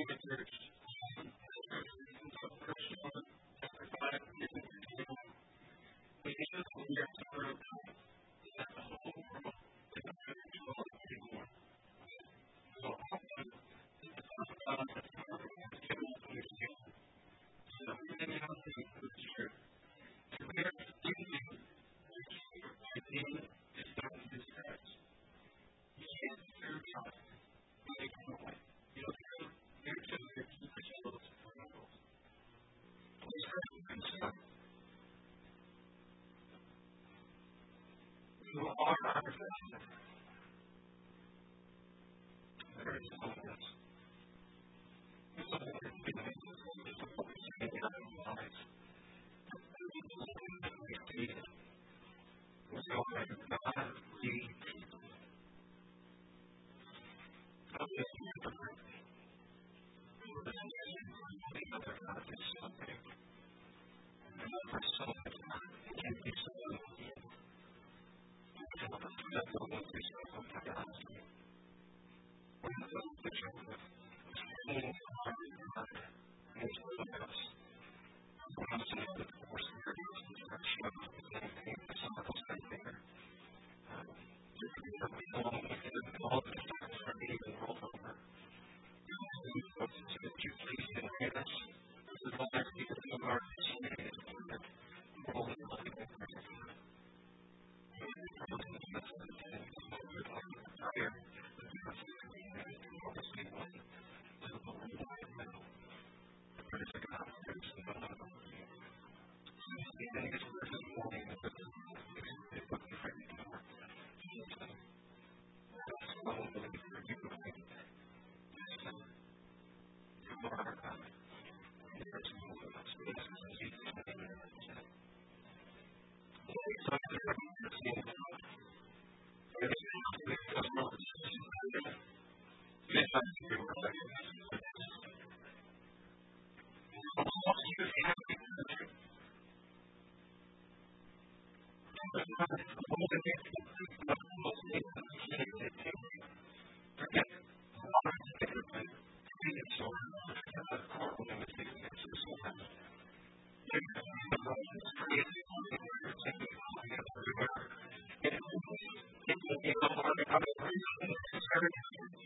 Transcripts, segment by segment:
in the church. you are our protection. Jesus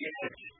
unit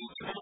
Thank you.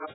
Just